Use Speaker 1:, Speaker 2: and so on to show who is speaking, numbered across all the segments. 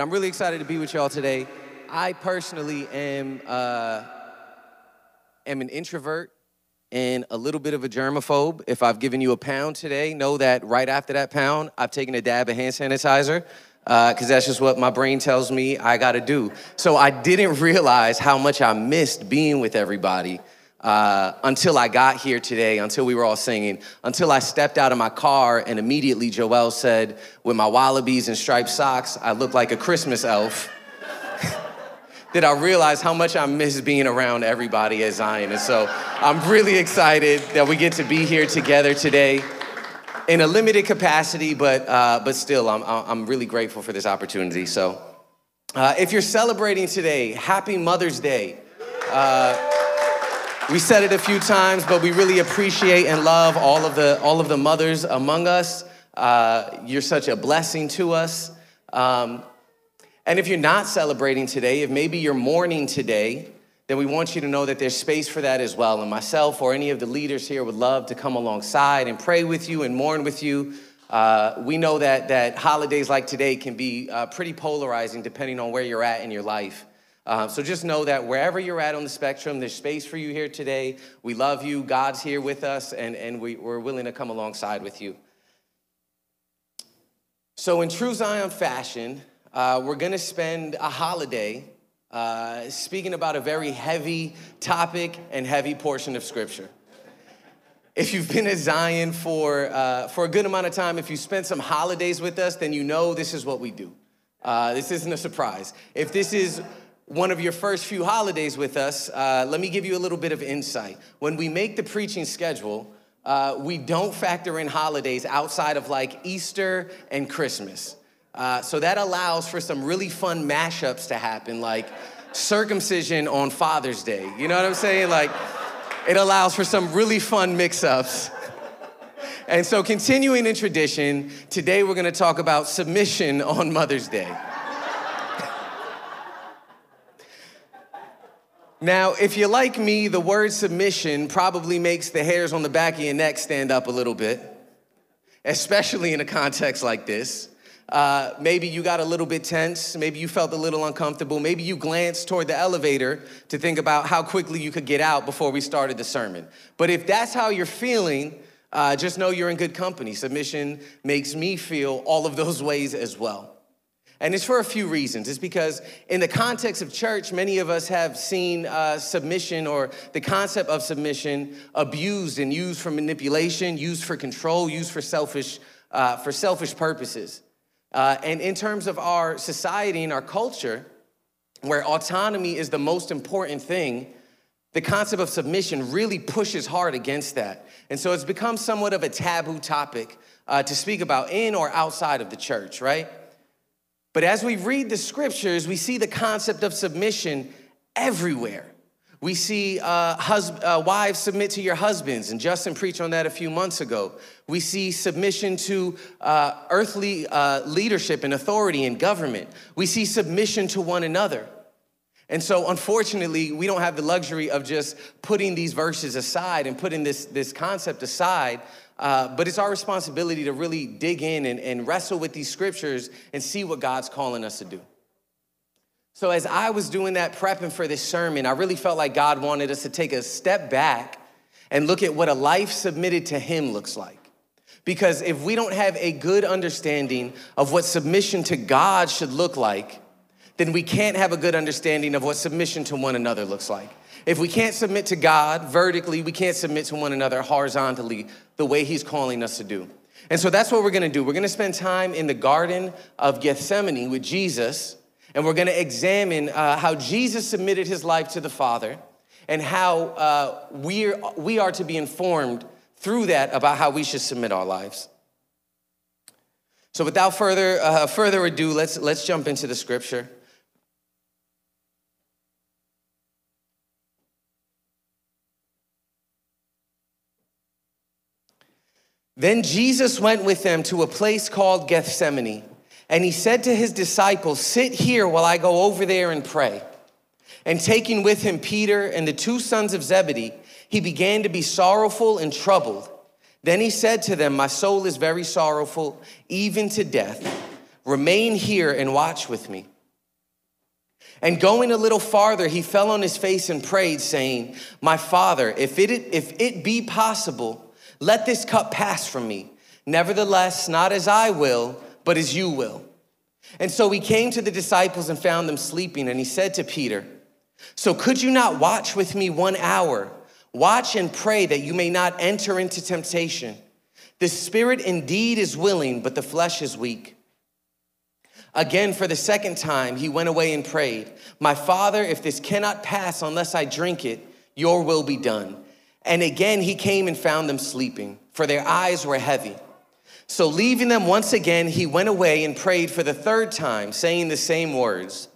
Speaker 1: But I'm really excited to be with y'all today. I personally am uh, am an introvert and a little bit of a germaphobe. If I've given you a pound today, know that right after that pound, I've taken a dab of hand sanitizer because uh, that's just what my brain tells me I got to do. So I didn't realize how much I missed being with everybody uh, until I got here today, until we were all singing, until I stepped out of my car and immediately Joel said, with my Wallabees and striped socks, I look like a Christmas elf. Did I realize how much I miss being around everybody at Zion. And so I'm really excited that we get to be here together today in a limited capacity, but, uh, but still, I'm, I'm really grateful for this opportunity. So uh, if you're celebrating today, happy Mother's Day. Uh, we said it a few times, but we really appreciate and love all of the, all of the mothers among us. Uh, you're such a blessing to us. Um, and if you're not celebrating today, if maybe you're mourning today, then we want you to know that there's space for that as well. And myself or any of the leaders here would love to come alongside and pray with you and mourn with you. Uh, we know that, that holidays like today can be uh, pretty polarizing depending on where you're at in your life. Uh, so just know that wherever you're at on the spectrum, there's space for you here today. We love you. God's here with us, and, and we, we're willing to come alongside with you. So, in true Zion fashion, uh, we're going to spend a holiday uh, speaking about a very heavy topic and heavy portion of Scripture. If you've been at Zion for, uh, for a good amount of time, if you spent some holidays with us, then you know this is what we do. Uh, this isn't a surprise. If this is one of your first few holidays with us, uh, let me give you a little bit of insight. When we make the preaching schedule, uh, we don't factor in holidays outside of like Easter and Christmas. Uh, so that allows for some really fun mashups to happen, like circumcision on Father's Day. You know what I'm saying? Like, it allows for some really fun mix ups. And so, continuing in tradition, today we're gonna talk about submission on Mother's Day. Now, if you're like me, the word submission probably makes the hairs on the back of your neck stand up a little bit, especially in a context like this. Uh, maybe you got a little bit tense. Maybe you felt a little uncomfortable. Maybe you glanced toward the elevator to think about how quickly you could get out before we started the sermon. But if that's how you're feeling, uh, just know you're in good company. Submission makes me feel all of those ways as well. And it's for a few reasons. It's because, in the context of church, many of us have seen uh, submission or the concept of submission abused and used for manipulation, used for control, used for selfish, uh, for selfish purposes. Uh, and in terms of our society and our culture, where autonomy is the most important thing, the concept of submission really pushes hard against that. And so it's become somewhat of a taboo topic uh, to speak about in or outside of the church, right? But as we read the scriptures, we see the concept of submission everywhere. We see uh, hus- uh, wives submit to your husbands, and Justin preached on that a few months ago. We see submission to uh, earthly uh, leadership and authority in government. We see submission to one another. And so, unfortunately, we don't have the luxury of just putting these verses aside and putting this, this concept aside uh, but it's our responsibility to really dig in and, and wrestle with these scriptures and see what God's calling us to do. So, as I was doing that, prepping for this sermon, I really felt like God wanted us to take a step back and look at what a life submitted to Him looks like. Because if we don't have a good understanding of what submission to God should look like, then we can't have a good understanding of what submission to one another looks like. If we can't submit to God vertically, we can't submit to one another horizontally the way He's calling us to do. And so that's what we're gonna do. We're gonna spend time in the Garden of Gethsemane with Jesus, and we're gonna examine uh, how Jesus submitted his life to the Father and how uh, we're, we are to be informed through that about how we should submit our lives. So without further, uh, further ado, let's, let's jump into the scripture. Then Jesus went with them to a place called Gethsemane, and he said to his disciples, Sit here while I go over there and pray. And taking with him Peter and the two sons of Zebedee, he began to be sorrowful and troubled. Then he said to them, My soul is very sorrowful, even to death. Remain here and watch with me. And going a little farther, he fell on his face and prayed, saying, My father, if it, if it be possible, let this cup pass from me. Nevertheless, not as I will, but as you will. And so he came to the disciples and found them sleeping, and he said to Peter, So could you not watch with me one hour? Watch and pray that you may not enter into temptation. The spirit indeed is willing, but the flesh is weak. Again, for the second time, he went away and prayed, My father, if this cannot pass unless I drink it, your will be done. And again, he came and found them sleeping, for their eyes were heavy. So, leaving them once again, he went away and prayed for the third time, saying the same words.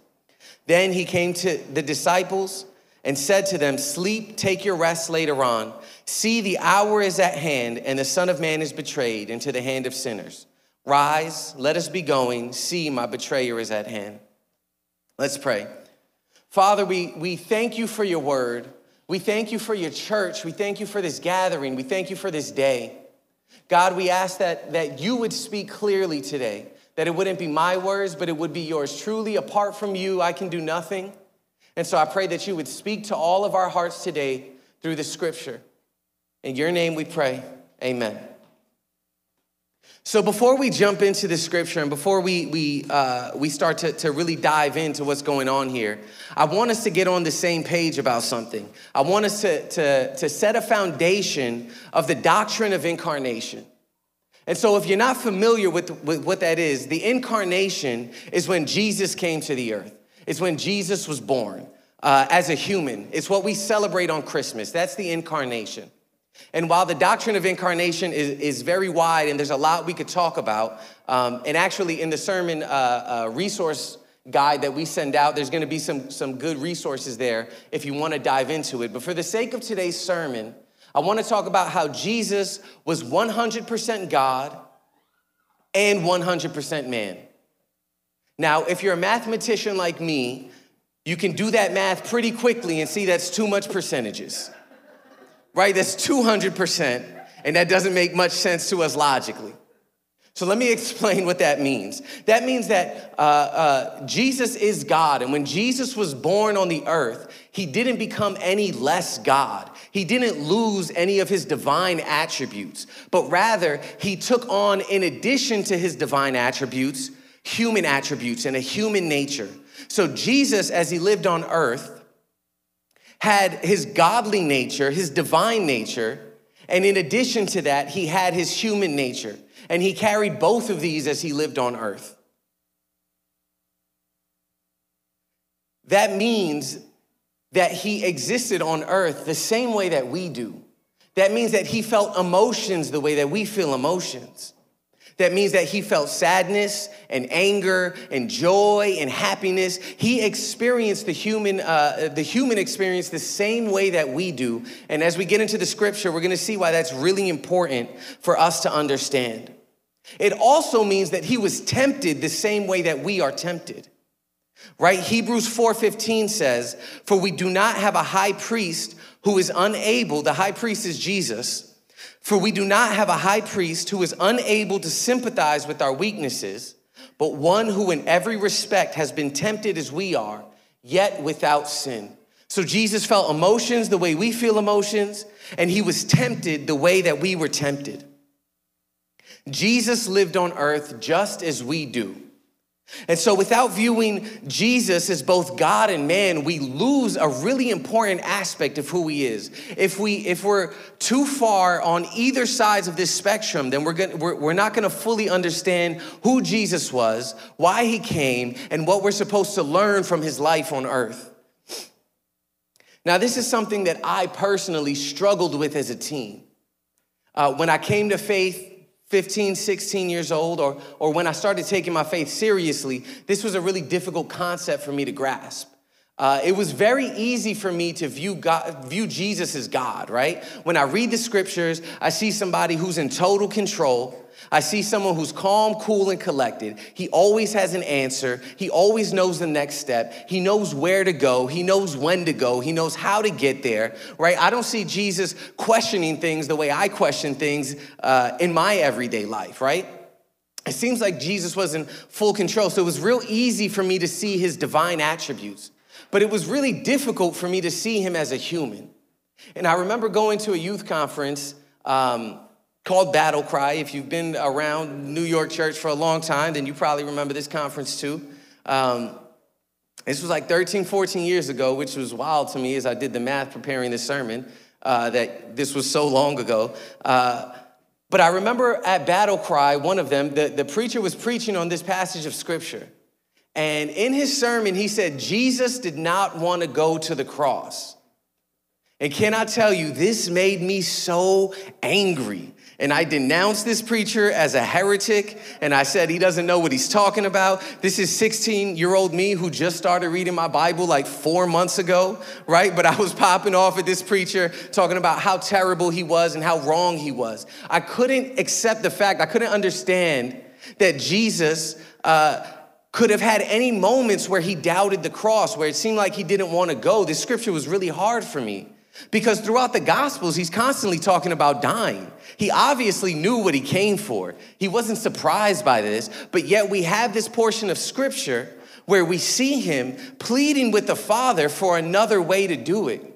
Speaker 1: Then he came to the disciples and said to them, Sleep, take your rest later on. See, the hour is at hand, and the Son of Man is betrayed into the hand of sinners. Rise, let us be going. See, my betrayer is at hand. Let's pray. Father, we, we thank you for your word. We thank you for your church. We thank you for this gathering. We thank you for this day. God, we ask that, that you would speak clearly today, that it wouldn't be my words, but it would be yours. Truly, apart from you, I can do nothing. And so I pray that you would speak to all of our hearts today through the scripture. In your name we pray. Amen. So before we jump into the scripture and before we, we, uh, we start to, to really dive into what's going on here, I want us to get on the same page about something. I want us to, to, to set a foundation of the doctrine of incarnation. And so if you're not familiar with, with what that is, the incarnation is when Jesus came to the earth. It's when Jesus was born uh, as a human. It's what we celebrate on Christmas. That's the incarnation. And while the doctrine of incarnation is, is very wide and there's a lot we could talk about, um, and actually in the sermon uh, uh, resource guide that we send out, there's gonna be some, some good resources there if you wanna dive into it. But for the sake of today's sermon, I wanna talk about how Jesus was 100% God and 100% man. Now, if you're a mathematician like me, you can do that math pretty quickly and see that's too much percentages right? That's 200%, and that doesn't make much sense to us logically. So let me explain what that means. That means that uh, uh, Jesus is God, and when Jesus was born on the earth, he didn't become any less God. He didn't lose any of his divine attributes, but rather, he took on, in addition to his divine attributes, human attributes and a human nature. So Jesus, as he lived on earth, had his godly nature, his divine nature, and in addition to that, he had his human nature. And he carried both of these as he lived on earth. That means that he existed on earth the same way that we do. That means that he felt emotions the way that we feel emotions. That means that he felt sadness and anger and joy and happiness. He experienced the human, uh, the human experience the same way that we do. And as we get into the scripture, we're gonna see why that's really important for us to understand. It also means that he was tempted the same way that we are tempted. Right? Hebrews 4:15 says, "For we do not have a high priest who is unable, the high priest is Jesus, for we do not have a high priest who is unable to sympathize with our weaknesses, but one who in every respect has been tempted as we are, yet without sin. So Jesus felt emotions the way we feel emotions, and he was tempted the way that we were tempted. Jesus lived on earth just as we do. And so, without viewing Jesus as both God and man, we lose a really important aspect of who he is. If, we, if we're too far on either sides of this spectrum, then we're, gonna, we're, we're not going to fully understand who Jesus was, why he came, and what we're supposed to learn from his life on earth. Now, this is something that I personally struggled with as a teen. Uh, when I came to faith, 15, 16 years old, or, or when I started taking my faith seriously, this was a really difficult concept for me to grasp. Uh, it was very easy for me to view God, view Jesus as God, right? When I read the scriptures, I see somebody who's in total control. I see someone who's calm, cool, and collected. He always has an answer. He always knows the next step. He knows where to go. He knows when to go. He knows how to get there, right? I don't see Jesus questioning things the way I question things uh, in my everyday life, right? it seems like Jesus was in full control. So it was real easy for me to see his divine attributes, but it was really difficult for me to see him as a human. And I remember going to a youth conference um, called Battle Cry. If you've been around New York church for a long time, then you probably remember this conference too. Um, this was like 13, 14 years ago, which was wild to me as I did the math preparing this sermon, uh, that this was so long ago. Uh, but I remember at Battle Cry, one of them, the, the preacher was preaching on this passage of scripture. And in his sermon, he said, Jesus did not want to go to the cross. And can I tell you, this made me so angry. And I denounced this preacher as a heretic, and I said he doesn't know what he's talking about. This is 16 year old me who just started reading my Bible like four months ago, right? But I was popping off at this preacher talking about how terrible he was and how wrong he was. I couldn't accept the fact, I couldn't understand that Jesus. Uh, could have had any moments where he doubted the cross, where it seemed like he didn't want to go. This scripture was really hard for me. Because throughout the Gospels, he's constantly talking about dying. He obviously knew what he came for. He wasn't surprised by this, but yet we have this portion of Scripture where we see him pleading with the Father for another way to do it.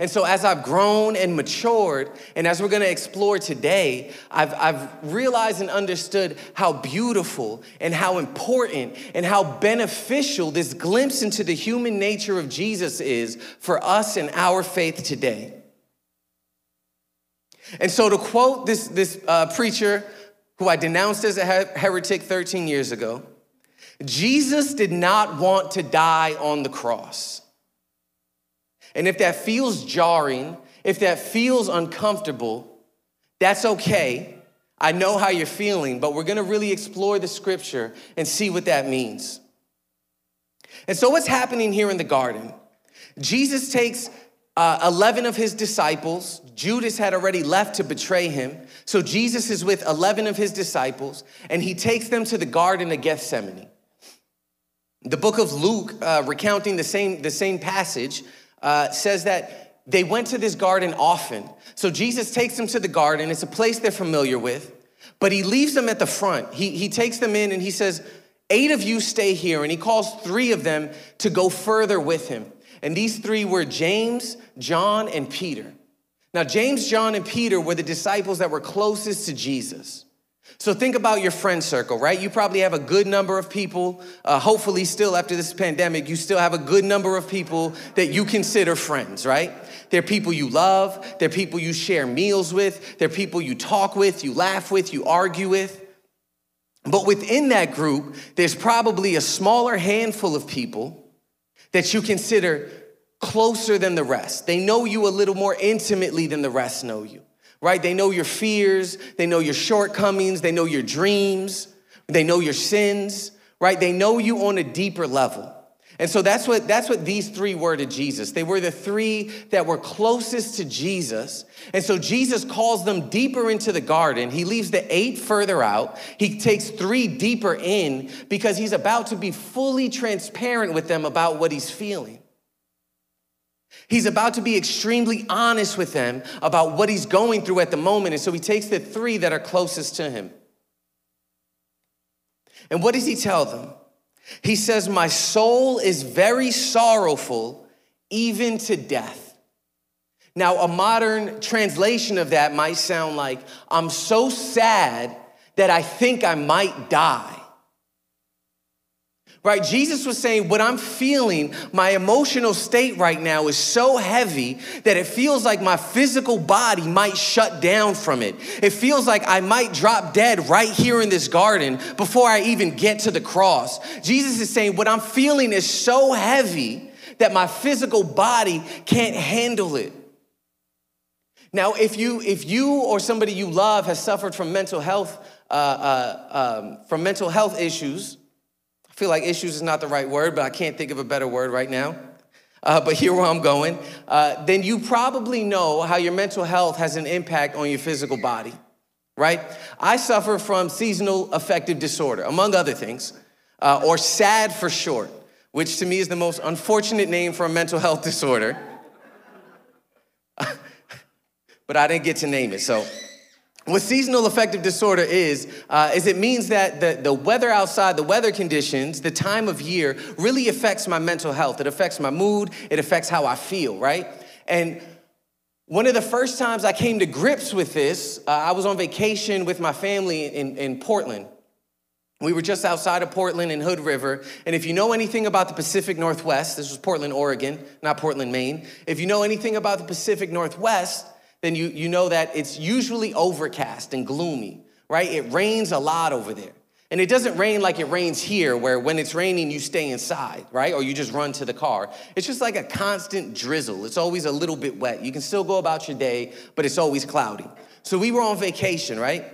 Speaker 1: And so, as I've grown and matured, and as we're gonna explore today, I've, I've realized and understood how beautiful and how important and how beneficial this glimpse into the human nature of Jesus is for us and our faith today. And so, to quote this, this uh, preacher who I denounced as a heretic 13 years ago, Jesus did not want to die on the cross. And if that feels jarring, if that feels uncomfortable, that's okay. I know how you're feeling, but we're gonna really explore the scripture and see what that means. And so, what's happening here in the garden? Jesus takes uh, 11 of his disciples. Judas had already left to betray him. So, Jesus is with 11 of his disciples, and he takes them to the Garden of Gethsemane. The book of Luke, uh, recounting the same, the same passage, uh, says that they went to this garden often. So Jesus takes them to the garden. It's a place they're familiar with, but he leaves them at the front. He, he takes them in and he says, Eight of you stay here. And he calls three of them to go further with him. And these three were James, John, and Peter. Now, James, John, and Peter were the disciples that were closest to Jesus. So think about your friend circle, right? You probably have a good number of people, uh, hopefully, still after this pandemic, you still have a good number of people that you consider friends, right? They're people you love, they're people you share meals with, they're people you talk with, you laugh with, you argue with. But within that group, there's probably a smaller handful of people that you consider closer than the rest. They know you a little more intimately than the rest know you right? They know your fears, they know your shortcomings, they know your dreams, they know your sins, right? They know you on a deeper level. And so that's what that's what these three were to Jesus. They were the three that were closest to Jesus. And so Jesus calls them deeper into the garden. He leaves the 8 further out. He takes 3 deeper in because he's about to be fully transparent with them about what he's feeling. He's about to be extremely honest with them about what he's going through at the moment. And so he takes the three that are closest to him. And what does he tell them? He says, My soul is very sorrowful, even to death. Now, a modern translation of that might sound like, I'm so sad that I think I might die right? Jesus was saying, What I'm feeling, my emotional state right now is so heavy that it feels like my physical body might shut down from it. It feels like I might drop dead right here in this garden before I even get to the cross. Jesus is saying, What I'm feeling is so heavy that my physical body can't handle it. Now, if you, if you or somebody you love has suffered from mental health, uh, uh, um, from mental health issues, feel like issues is not the right word, but I can't think of a better word right now. Uh, but here where I'm going, uh, then you probably know how your mental health has an impact on your physical body, right? I suffer from seasonal affective disorder, among other things, uh, or SAD for short, which to me is the most unfortunate name for a mental health disorder. but I didn't get to name it, so what seasonal affective disorder is, uh, is it means that the, the weather outside, the weather conditions, the time of year really affects my mental health. It affects my mood, it affects how I feel, right? And one of the first times I came to grips with this, uh, I was on vacation with my family in, in Portland. We were just outside of Portland in Hood River. And if you know anything about the Pacific Northwest, this was Portland, Oregon, not Portland, Maine. If you know anything about the Pacific Northwest, then you, you know that it's usually overcast and gloomy, right? It rains a lot over there. And it doesn't rain like it rains here, where when it's raining, you stay inside, right? Or you just run to the car. It's just like a constant drizzle. It's always a little bit wet. You can still go about your day, but it's always cloudy. So we were on vacation, right?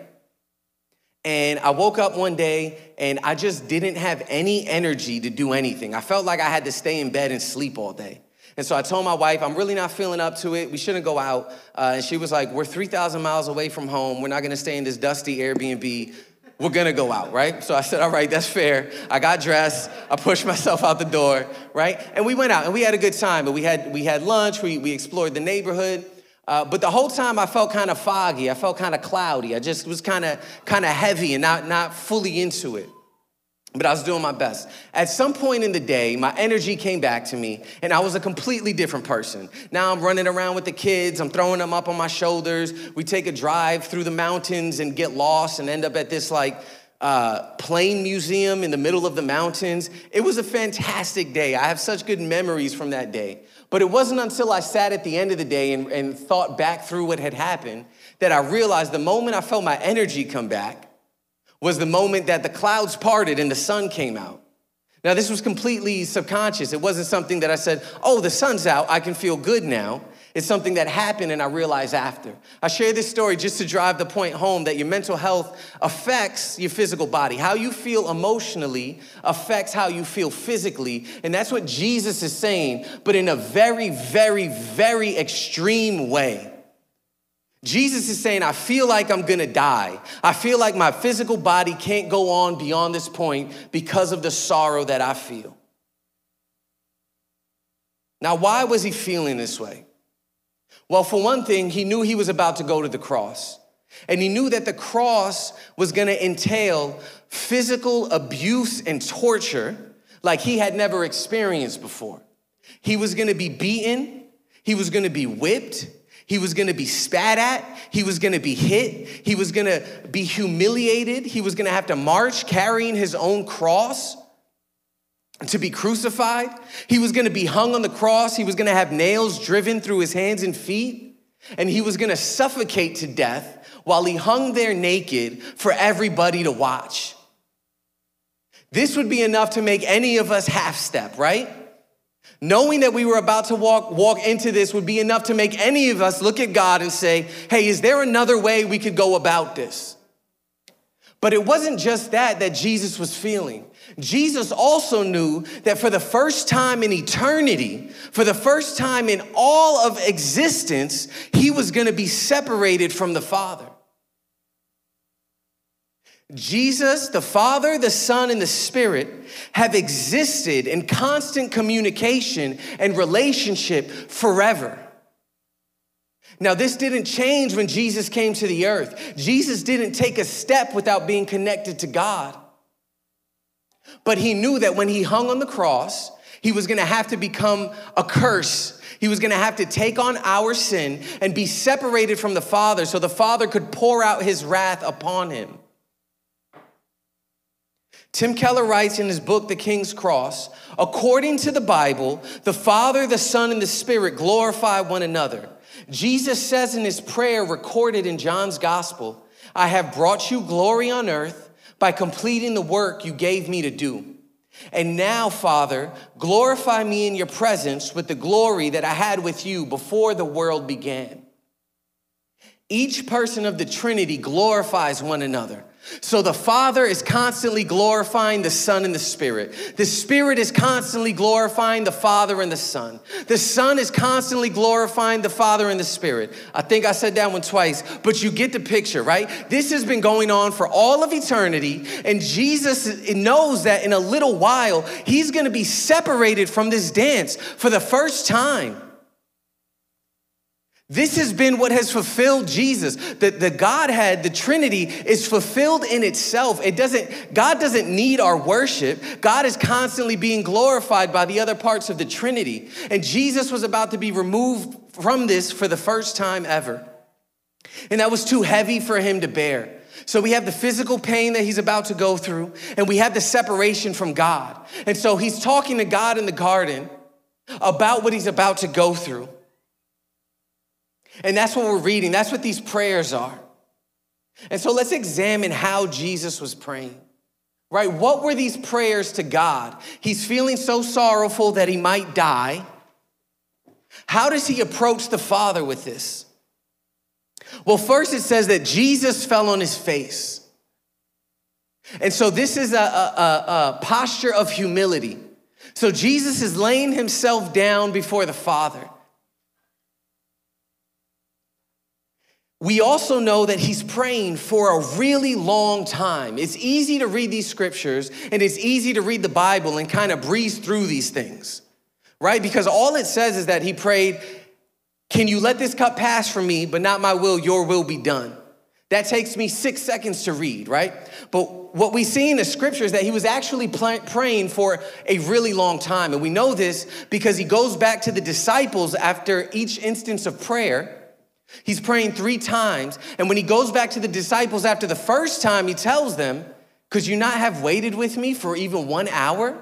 Speaker 1: And I woke up one day and I just didn't have any energy to do anything. I felt like I had to stay in bed and sleep all day. And so I told my wife, I'm really not feeling up to it. We shouldn't go out. Uh, and she was like, We're 3,000 miles away from home. We're not gonna stay in this dusty Airbnb. We're gonna go out, right? So I said, All right, that's fair. I got dressed. I pushed myself out the door, right? And we went out and we had a good time. But we had, we had lunch, we, we explored the neighborhood. Uh, but the whole time I felt kind of foggy. I felt kind of cloudy. I just was kind of kind of heavy and not, not fully into it but I was doing my best. At some point in the day, my energy came back to me, and I was a completely different person. Now I'm running around with the kids, I'm throwing them up on my shoulders. We take a drive through the mountains and get lost and end up at this like uh, plane museum in the middle of the mountains. It was a fantastic day. I have such good memories from that day. But it wasn't until I sat at the end of the day and, and thought back through what had happened that I realized the moment I felt my energy come back, was the moment that the clouds parted and the sun came out. Now, this was completely subconscious. It wasn't something that I said, oh, the sun's out, I can feel good now. It's something that happened and I realized after. I share this story just to drive the point home that your mental health affects your physical body. How you feel emotionally affects how you feel physically. And that's what Jesus is saying, but in a very, very, very extreme way. Jesus is saying, I feel like I'm gonna die. I feel like my physical body can't go on beyond this point because of the sorrow that I feel. Now, why was he feeling this way? Well, for one thing, he knew he was about to go to the cross. And he knew that the cross was gonna entail physical abuse and torture like he had never experienced before. He was gonna be beaten, he was gonna be whipped, he was gonna be spat at. He was gonna be hit. He was gonna be humiliated. He was gonna have to march carrying his own cross to be crucified. He was gonna be hung on the cross. He was gonna have nails driven through his hands and feet. And he was gonna suffocate to death while he hung there naked for everybody to watch. This would be enough to make any of us half step, right? Knowing that we were about to walk, walk into this would be enough to make any of us look at God and say, hey, is there another way we could go about this? But it wasn't just that that Jesus was feeling. Jesus also knew that for the first time in eternity, for the first time in all of existence, he was gonna be separated from the Father. Jesus, the Father, the Son, and the Spirit have existed in constant communication and relationship forever. Now, this didn't change when Jesus came to the earth. Jesus didn't take a step without being connected to God. But he knew that when he hung on the cross, he was gonna have to become a curse. He was gonna have to take on our sin and be separated from the Father so the Father could pour out his wrath upon him. Tim Keller writes in his book, The King's Cross, according to the Bible, the Father, the Son, and the Spirit glorify one another. Jesus says in his prayer recorded in John's Gospel, I have brought you glory on earth by completing the work you gave me to do. And now, Father, glorify me in your presence with the glory that I had with you before the world began. Each person of the Trinity glorifies one another. So the Father is constantly glorifying the Son and the Spirit. The Spirit is constantly glorifying the Father and the Son. The Son is constantly glorifying the Father and the Spirit. I think I said that one twice, but you get the picture, right? This has been going on for all of eternity, and Jesus knows that in a little while, he's gonna be separated from this dance for the first time. This has been what has fulfilled Jesus. That the Godhead, the Trinity, is fulfilled in itself. It doesn't, God doesn't need our worship. God is constantly being glorified by the other parts of the Trinity. And Jesus was about to be removed from this for the first time ever. And that was too heavy for him to bear. So we have the physical pain that he's about to go through, and we have the separation from God. And so he's talking to God in the garden about what he's about to go through. And that's what we're reading. That's what these prayers are. And so let's examine how Jesus was praying. Right? What were these prayers to God? He's feeling so sorrowful that he might die. How does he approach the Father with this? Well, first it says that Jesus fell on his face. And so this is a, a, a, posture of humility. So Jesus is laying himself down before the Father. We also know that he's praying for a really long time. It's easy to read these scriptures and it's easy to read the Bible and kind of breeze through these things, right? Because all it says is that he prayed, Can you let this cup pass from me, but not my will, your will be done? That takes me six seconds to read, right? But what we see in the scripture is that he was actually praying for a really long time. And we know this because he goes back to the disciples after each instance of prayer He's praying three times. And when he goes back to the disciples after the first time, he tells them, Could you not have waited with me for even one hour?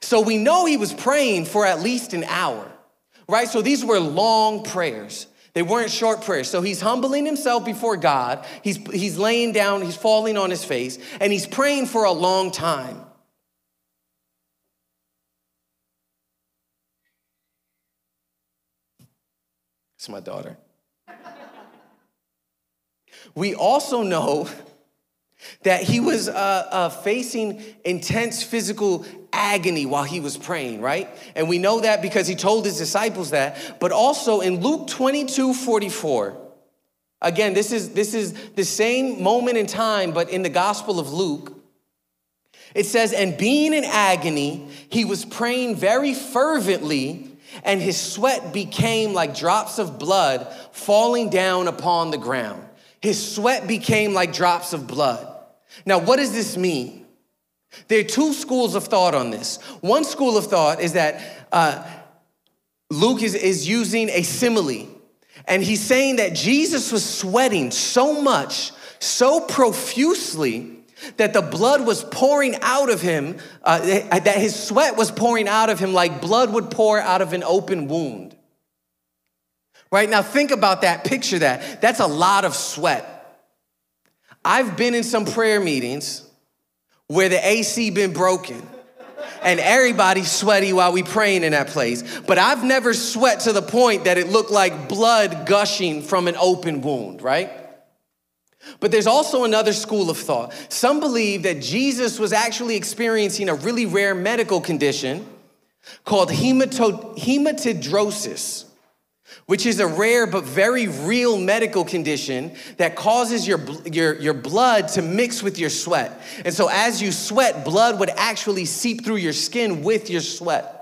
Speaker 1: So we know he was praying for at least an hour, right? So these were long prayers. They weren't short prayers. So he's humbling himself before God. He's, he's laying down, he's falling on his face, and he's praying for a long time. It's my daughter. We also know that he was uh, uh, facing intense physical agony while he was praying, right? And we know that because he told his disciples that. But also in Luke 22 44, again, this is, this is the same moment in time, but in the Gospel of Luke. It says, and being in agony, he was praying very fervently, and his sweat became like drops of blood falling down upon the ground. His sweat became like drops of blood. Now, what does this mean? There are two schools of thought on this. One school of thought is that uh, Luke is, is using a simile, and he's saying that Jesus was sweating so much, so profusely, that the blood was pouring out of him, uh, that his sweat was pouring out of him like blood would pour out of an open wound. Right now, think about that, picture that. That's a lot of sweat. I've been in some prayer meetings where the AC been broken and everybody's sweaty while we praying in that place. But I've never sweat to the point that it looked like blood gushing from an open wound, right? But there's also another school of thought. Some believe that Jesus was actually experiencing a really rare medical condition called hematidrosis which is a rare but very real medical condition that causes your, your, your blood to mix with your sweat. And so, as you sweat, blood would actually seep through your skin with your sweat.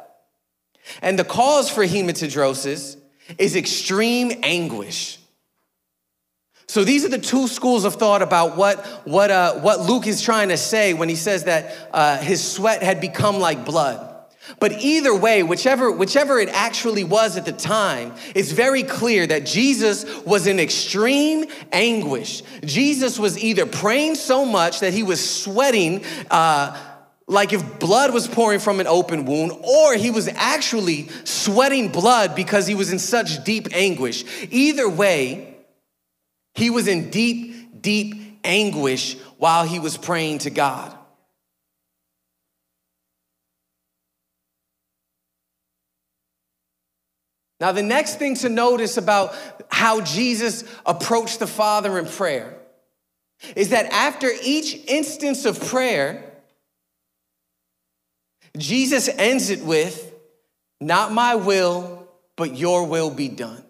Speaker 1: And the cause for hematidrosis is extreme anguish. So these are the two schools of thought about what, what, uh, what Luke is trying to say when he says that uh, his sweat had become like blood. But either way, whichever, whichever it actually was at the time, it's very clear that Jesus was in extreme anguish. Jesus was either praying so much that he was sweating, uh, like if blood was pouring from an open wound, or he was actually sweating blood because he was in such deep anguish. Either way, he was in deep, deep anguish while he was praying to God. Now, the next thing to notice about how Jesus approached the Father in prayer is that after each instance of prayer, Jesus ends it with, Not my will, but your will be done.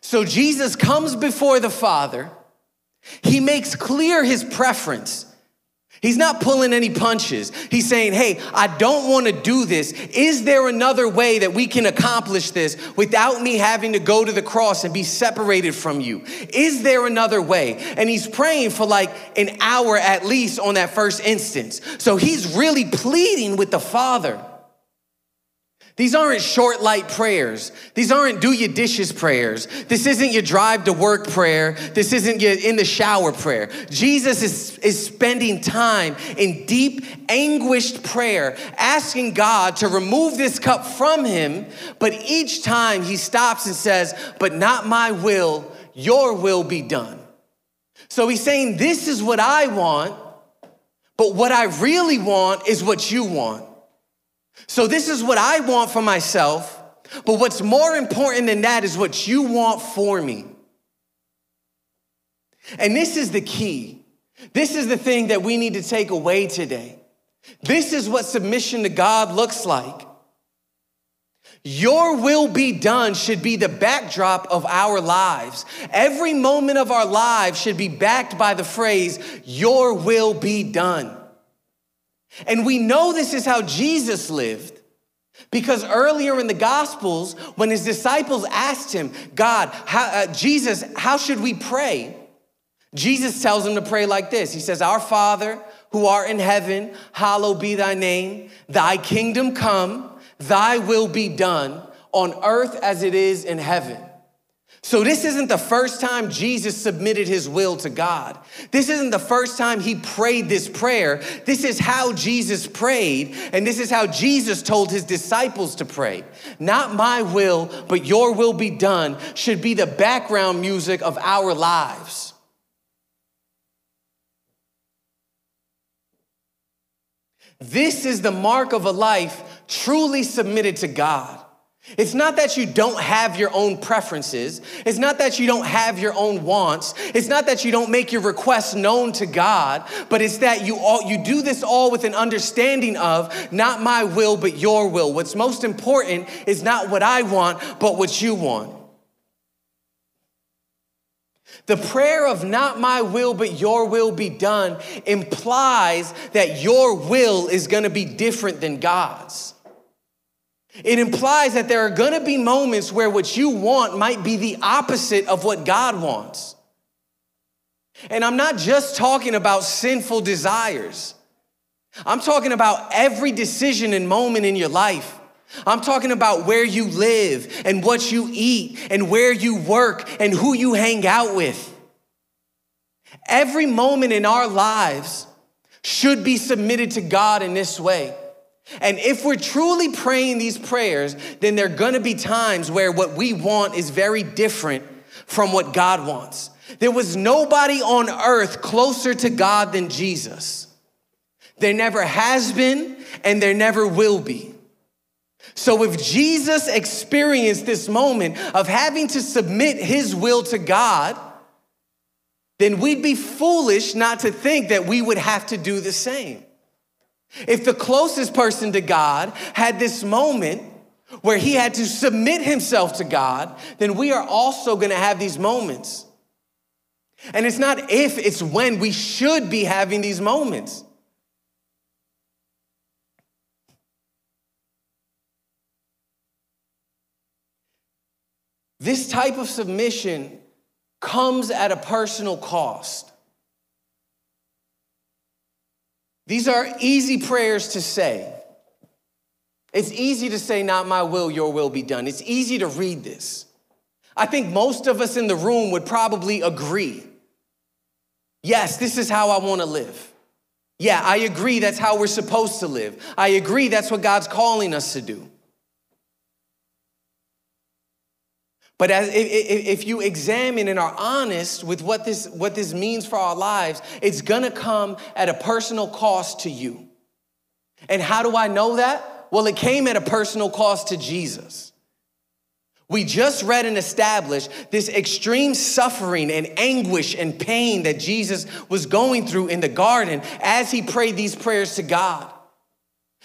Speaker 1: So Jesus comes before the Father, he makes clear his preference. He's not pulling any punches. He's saying, Hey, I don't want to do this. Is there another way that we can accomplish this without me having to go to the cross and be separated from you? Is there another way? And he's praying for like an hour at least on that first instance. So he's really pleading with the Father. These aren't short, light prayers. These aren't do your dishes prayers. This isn't your drive to work prayer. This isn't your in the shower prayer. Jesus is, is spending time in deep, anguished prayer, asking God to remove this cup from him. But each time he stops and says, But not my will, your will be done. So he's saying, This is what I want, but what I really want is what you want. So, this is what I want for myself, but what's more important than that is what you want for me. And this is the key. This is the thing that we need to take away today. This is what submission to God looks like. Your will be done should be the backdrop of our lives. Every moment of our lives should be backed by the phrase, Your will be done. And we know this is how Jesus lived. Because earlier in the Gospels, when his disciples asked him, God, how, uh, Jesus, how should we pray? Jesus tells them to pray like this He says, Our Father who art in heaven, hallowed be thy name, thy kingdom come, thy will be done on earth as it is in heaven. So, this isn't the first time Jesus submitted his will to God. This isn't the first time he prayed this prayer. This is how Jesus prayed, and this is how Jesus told his disciples to pray. Not my will, but your will be done should be the background music of our lives. This is the mark of a life truly submitted to God. It's not that you don't have your own preferences. It's not that you don't have your own wants. It's not that you don't make your requests known to God, but it's that you all you do this all with an understanding of not my will but your will. What's most important is not what I want, but what you want. The prayer of not my will, but your will be done implies that your will is going to be different than God's. It implies that there are going to be moments where what you want might be the opposite of what God wants. And I'm not just talking about sinful desires. I'm talking about every decision and moment in your life. I'm talking about where you live and what you eat and where you work and who you hang out with. Every moment in our lives should be submitted to God in this way. And if we're truly praying these prayers, then there are gonna be times where what we want is very different from what God wants. There was nobody on earth closer to God than Jesus. There never has been, and there never will be. So, if Jesus experienced this moment of having to submit his will to God, then we'd be foolish not to think that we would have to do the same. If the closest person to God had this moment where he had to submit himself to God, then we are also going to have these moments. And it's not if, it's when we should be having these moments. This type of submission comes at a personal cost. These are easy prayers to say. It's easy to say, Not my will, your will be done. It's easy to read this. I think most of us in the room would probably agree. Yes, this is how I want to live. Yeah, I agree that's how we're supposed to live. I agree that's what God's calling us to do. But as, if you examine and are honest with what this, what this means for our lives, it's gonna come at a personal cost to you. And how do I know that? Well, it came at a personal cost to Jesus. We just read and established this extreme suffering and anguish and pain that Jesus was going through in the garden as he prayed these prayers to God.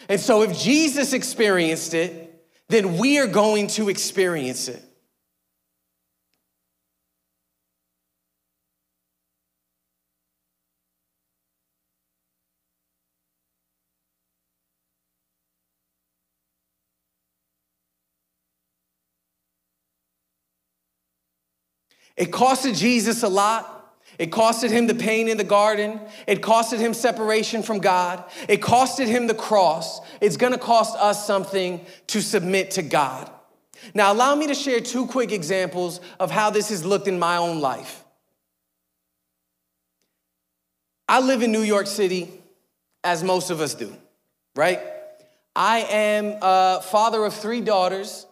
Speaker 1: And so, if Jesus experienced it, then we are going to experience it. It costed Jesus a lot. It costed him the pain in the garden. It costed him separation from God. It costed him the cross. It's gonna cost us something to submit to God. Now, allow me to share two quick examples of how this has looked in my own life. I live in New York City, as most of us do, right? I am a father of three daughters.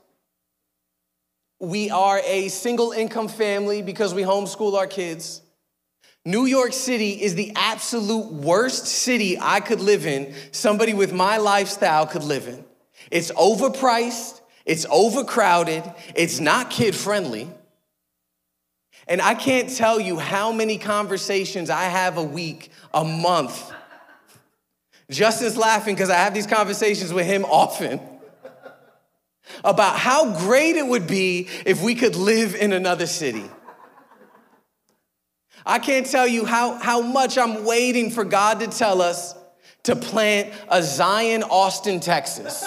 Speaker 1: We are a single income family because we homeschool our kids. New York City is the absolute worst city I could live in, somebody with my lifestyle could live in. It's overpriced, it's overcrowded, it's not kid friendly. And I can't tell you how many conversations I have a week, a month. Justin's laughing because I have these conversations with him often about how great it would be if we could live in another city. I can't tell you how, how much I'm waiting for God to tell us to plant a Zion, Austin, Texas.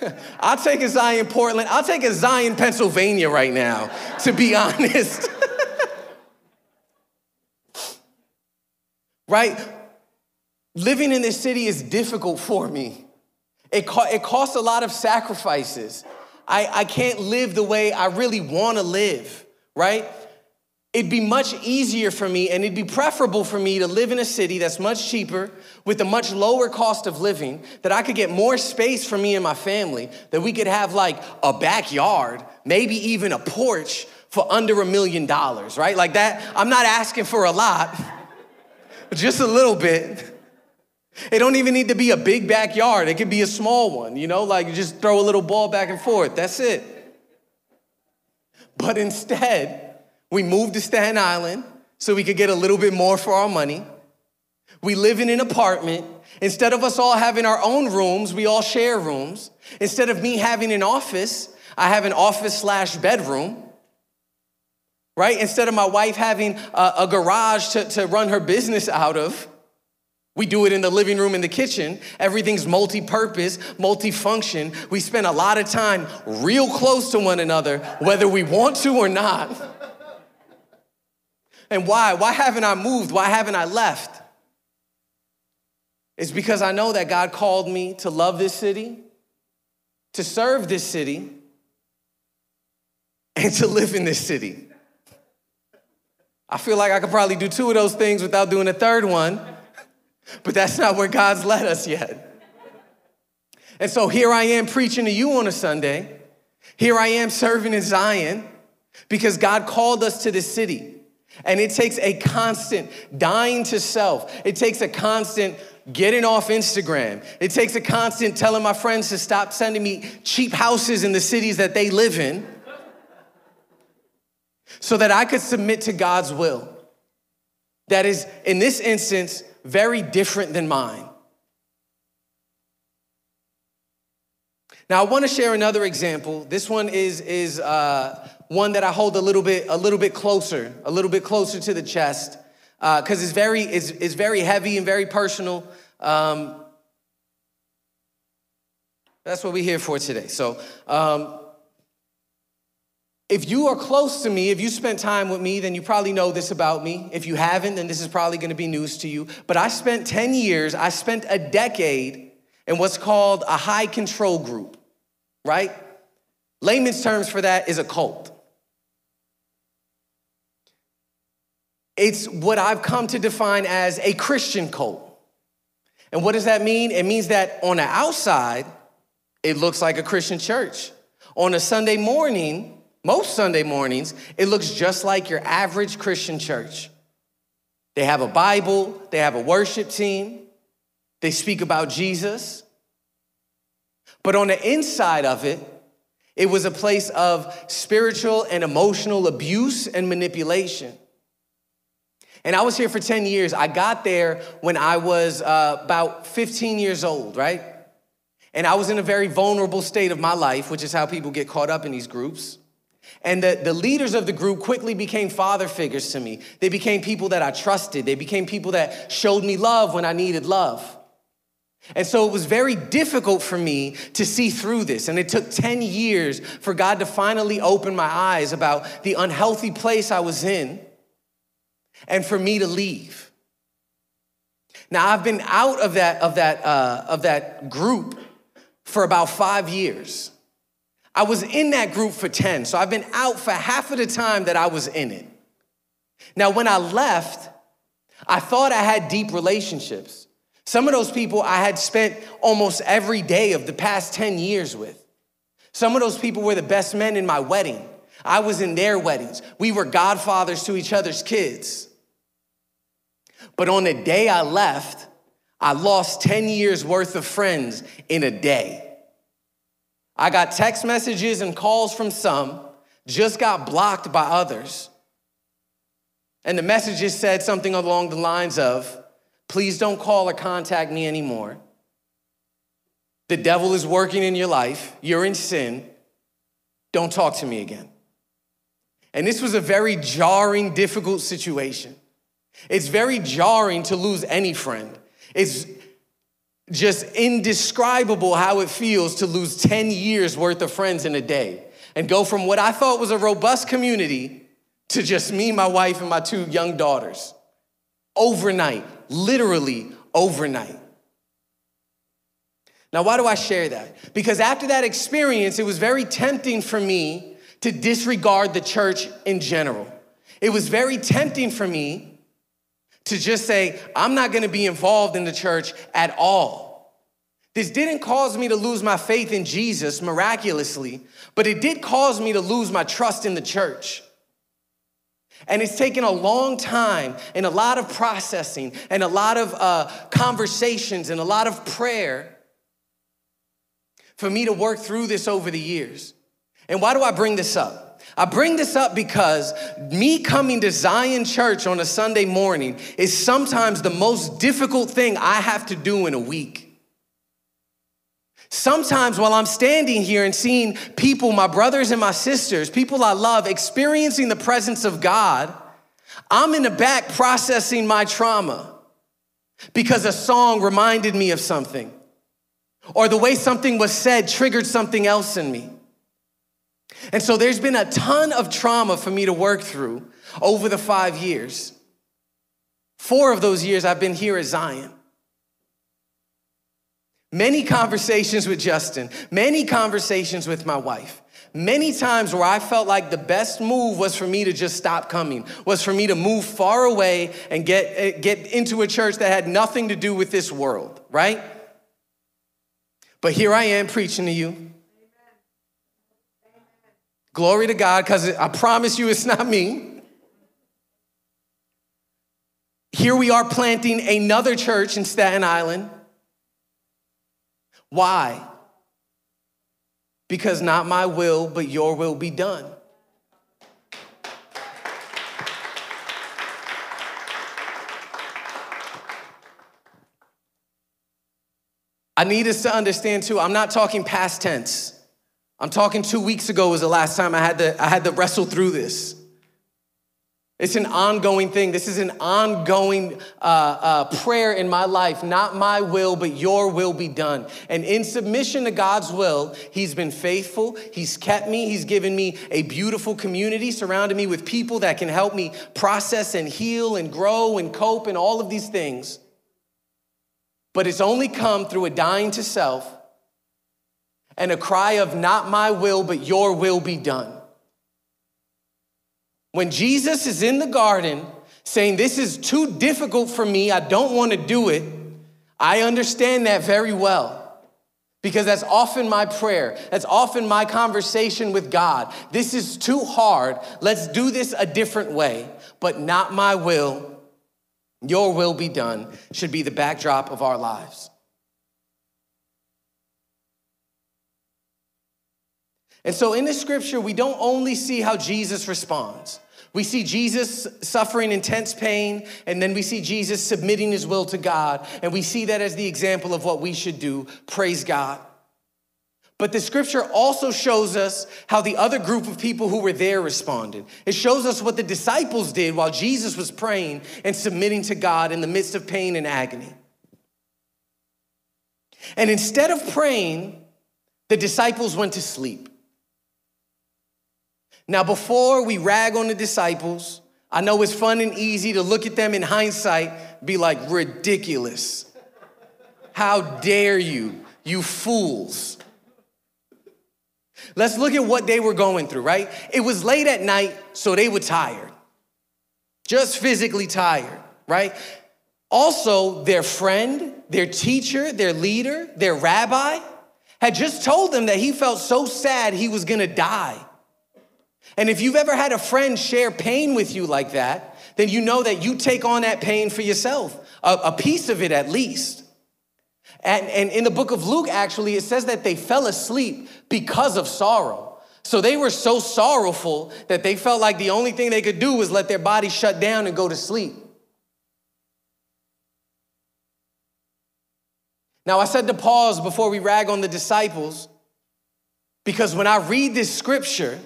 Speaker 1: I'll take a Zion, Portland. I'll take a Zion, Pennsylvania right now, to be honest. right? Living in this city is difficult for me. It, co- it costs a lot of sacrifices. I, I can't live the way I really want to live, right? It'd be much easier for me and it'd be preferable for me to live in a city that's much cheaper with a much lower cost of living, that I could get more space for me and my family, that we could have like a backyard, maybe even a porch for under a million dollars, right? Like that. I'm not asking for a lot, just a little bit. It don't even need to be a big backyard. It could be a small one, you know, like you just throw a little ball back and forth. That's it. But instead, we moved to Staten Island so we could get a little bit more for our money. We live in an apartment. Instead of us all having our own rooms, we all share rooms. Instead of me having an office, I have an office slash bedroom. Right? Instead of my wife having a, a garage to, to run her business out of, we do it in the living room, in the kitchen. Everything's multi purpose, multi-function. We spend a lot of time real close to one another, whether we want to or not. And why? Why haven't I moved? Why haven't I left? It's because I know that God called me to love this city, to serve this city, and to live in this city. I feel like I could probably do two of those things without doing a third one. But that's not where God's led us yet. And so here I am preaching to you on a Sunday. Here I am serving in Zion because God called us to this city. And it takes a constant dying to self. It takes a constant getting off Instagram. It takes a constant telling my friends to stop sending me cheap houses in the cities that they live in so that I could submit to God's will. That is, in this instance, very different than mine. Now, I want to share another example. This one is, is uh, one that I hold a little bit, a little bit closer, a little bit closer to the chest, because uh, it's very, it's, it's very heavy and very personal. Um, that's what we're here for today. So, um, if you are close to me, if you spent time with me, then you probably know this about me. If you haven't, then this is probably gonna be news to you. But I spent 10 years, I spent a decade in what's called a high control group, right? Layman's terms for that is a cult. It's what I've come to define as a Christian cult. And what does that mean? It means that on the outside, it looks like a Christian church. On a Sunday morning, most Sunday mornings, it looks just like your average Christian church. They have a Bible, they have a worship team, they speak about Jesus. But on the inside of it, it was a place of spiritual and emotional abuse and manipulation. And I was here for 10 years. I got there when I was uh, about 15 years old, right? And I was in a very vulnerable state of my life, which is how people get caught up in these groups. And the, the leaders of the group quickly became father figures to me. They became people that I trusted. They became people that showed me love when I needed love. And so it was very difficult for me to see through this. And it took 10 years for God to finally open my eyes about the unhealthy place I was in and for me to leave. Now, I've been out of that, of that, uh, of that group for about five years. I was in that group for 10, so I've been out for half of the time that I was in it. Now, when I left, I thought I had deep relationships. Some of those people I had spent almost every day of the past 10 years with. Some of those people were the best men in my wedding. I was in their weddings. We were godfathers to each other's kids. But on the day I left, I lost 10 years worth of friends in a day. I got text messages and calls from some, just got blocked by others. And the messages said something along the lines of, Please don't call or contact me anymore. The devil is working in your life. You're in sin. Don't talk to me again. And this was a very jarring, difficult situation. It's very jarring to lose any friend. It's just indescribable how it feels to lose 10 years worth of friends in a day and go from what I thought was a robust community to just me, my wife, and my two young daughters overnight literally overnight. Now, why do I share that? Because after that experience, it was very tempting for me to disregard the church in general. It was very tempting for me to just say, I'm not gonna be involved in the church at all. This didn't cause me to lose my faith in Jesus miraculously, but it did cause me to lose my trust in the church. And it's taken a long time and a lot of processing and a lot of uh, conversations and a lot of prayer for me to work through this over the years. And why do I bring this up? I bring this up because me coming to Zion Church on a Sunday morning is sometimes the most difficult thing I have to do in a week. Sometimes while I'm standing here and seeing people, my brothers and my sisters, people I love, experiencing the presence of God, I'm in the back processing my trauma because a song reminded me of something, or the way something was said triggered something else in me. And so there's been a ton of trauma for me to work through over the five years. Four of those years I've been here at Zion. Many conversations with Justin, many conversations with my wife. Many times where I felt like the best move was for me to just stop coming, was for me to move far away and get, eh, get into a church that had nothing to do with this world, right? But here I am preaching to you. Glory to God, because I promise you it's not me. Here we are planting another church in Staten Island. Why? Because not my will, but your will be done. I need us to understand too, I'm not talking past tense. I'm talking two weeks ago was the last time I had to, I had to wrestle through this. It's an ongoing thing. This is an ongoing uh, uh, prayer in my life. Not my will, but your will be done. And in submission to God's will, He's been faithful. He's kept me. He's given me a beautiful community, surrounded me with people that can help me process and heal and grow and cope and all of these things. But it's only come through a dying to self and a cry of, Not my will, but your will be done. When Jesus is in the garden saying, This is too difficult for me, I don't want to do it, I understand that very well. Because that's often my prayer. That's often my conversation with God. This is too hard. Let's do this a different way. But not my will, your will be done, should be the backdrop of our lives. And so in the scripture, we don't only see how Jesus responds. We see Jesus suffering intense pain, and then we see Jesus submitting his will to God. And we see that as the example of what we should do. Praise God. But the scripture also shows us how the other group of people who were there responded. It shows us what the disciples did while Jesus was praying and submitting to God in the midst of pain and agony. And instead of praying, the disciples went to sleep. Now, before we rag on the disciples, I know it's fun and easy to look at them in hindsight, be like, ridiculous. How dare you, you fools. Let's look at what they were going through, right? It was late at night, so they were tired, just physically tired, right? Also, their friend, their teacher, their leader, their rabbi had just told them that he felt so sad he was gonna die. And if you've ever had a friend share pain with you like that, then you know that you take on that pain for yourself, a, a piece of it at least. And, and in the book of Luke, actually, it says that they fell asleep because of sorrow. So they were so sorrowful that they felt like the only thing they could do was let their body shut down and go to sleep. Now, I said to pause before we rag on the disciples because when I read this scripture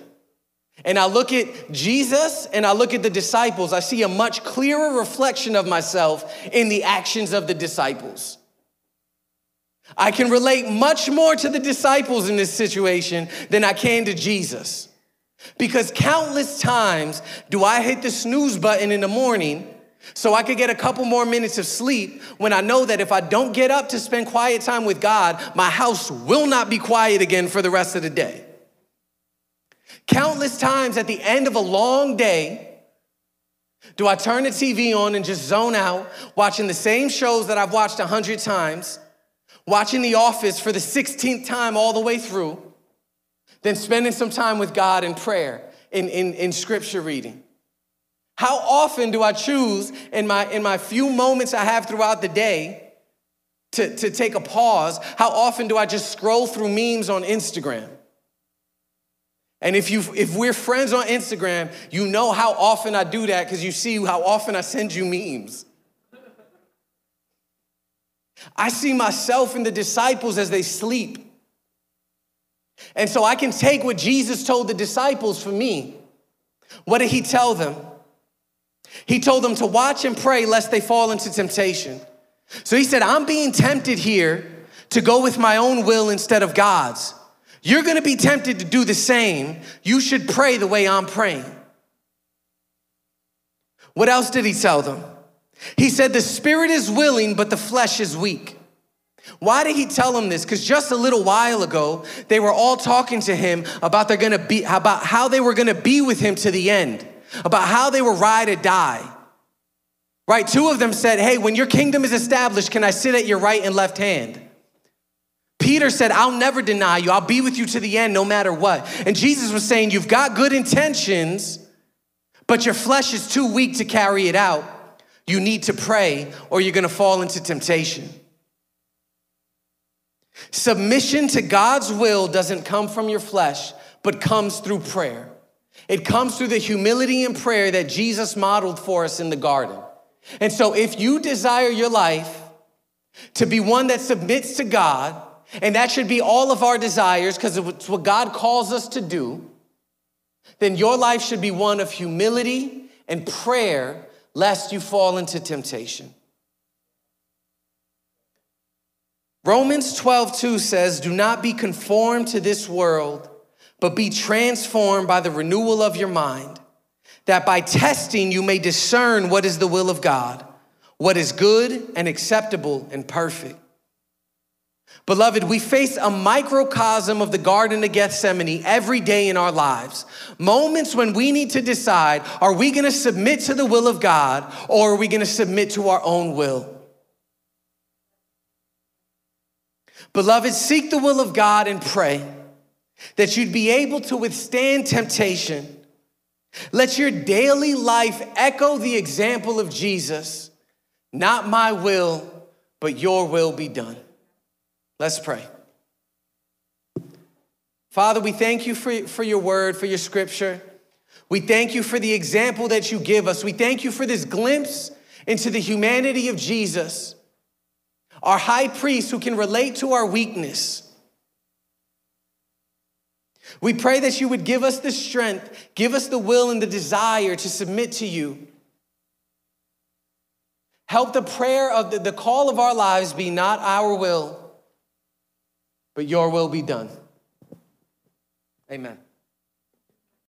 Speaker 1: and I look at Jesus and I look at the disciples, I see a much clearer reflection of myself in the actions of the disciples. I can relate much more to the disciples in this situation than I can to Jesus. Because countless times do I hit the snooze button in the morning so I could get a couple more minutes of sleep when I know that if I don't get up to spend quiet time with God, my house will not be quiet again for the rest of the day. Countless times at the end of a long day, do I turn the TV on and just zone out, watching the same shows that I've watched a hundred times, watching The Office for the 16th time all the way through, then spending some time with God in prayer, in, in, in scripture reading. How often do I choose in my, in my few moments I have throughout the day to, to take a pause? How often do I just scroll through memes on Instagram? And if, you, if we're friends on Instagram, you know how often I do that because you see how often I send you memes. I see myself and the disciples as they sleep. And so I can take what Jesus told the disciples for me. What did he tell them? He told them to watch and pray lest they fall into temptation. So he said, I'm being tempted here to go with my own will instead of God's. You're gonna be tempted to do the same. You should pray the way I'm praying. What else did he tell them? He said, The spirit is willing, but the flesh is weak. Why did he tell them this? Because just a little while ago, they were all talking to him about they're gonna be about how they were gonna be with him to the end, about how they were ride or die. Right? Two of them said, Hey, when your kingdom is established, can I sit at your right and left hand? Peter said, I'll never deny you. I'll be with you to the end no matter what. And Jesus was saying, You've got good intentions, but your flesh is too weak to carry it out. You need to pray or you're gonna fall into temptation. Submission to God's will doesn't come from your flesh, but comes through prayer. It comes through the humility and prayer that Jesus modeled for us in the garden. And so, if you desire your life to be one that submits to God, and that should be all of our desires because it's what God calls us to do, then your life should be one of humility and prayer lest you fall into temptation. Romans 12, 2 says, Do not be conformed to this world, but be transformed by the renewal of your mind, that by testing you may discern what is the will of God, what is good and acceptable and perfect. Beloved, we face a microcosm of the Garden of Gethsemane every day in our lives. Moments when we need to decide are we going to submit to the will of God or are we going to submit to our own will? Beloved, seek the will of God and pray that you'd be able to withstand temptation. Let your daily life echo the example of Jesus. Not my will, but your will be done. Let's pray. Father, we thank you for, for your word, for your scripture. We thank you for the example that you give us. We thank you for this glimpse into the humanity of Jesus, our high priest who can relate to our weakness. We pray that you would give us the strength, give us the will and the desire to submit to you. Help the prayer of the, the call of our lives be not our will, but your will be done. Amen.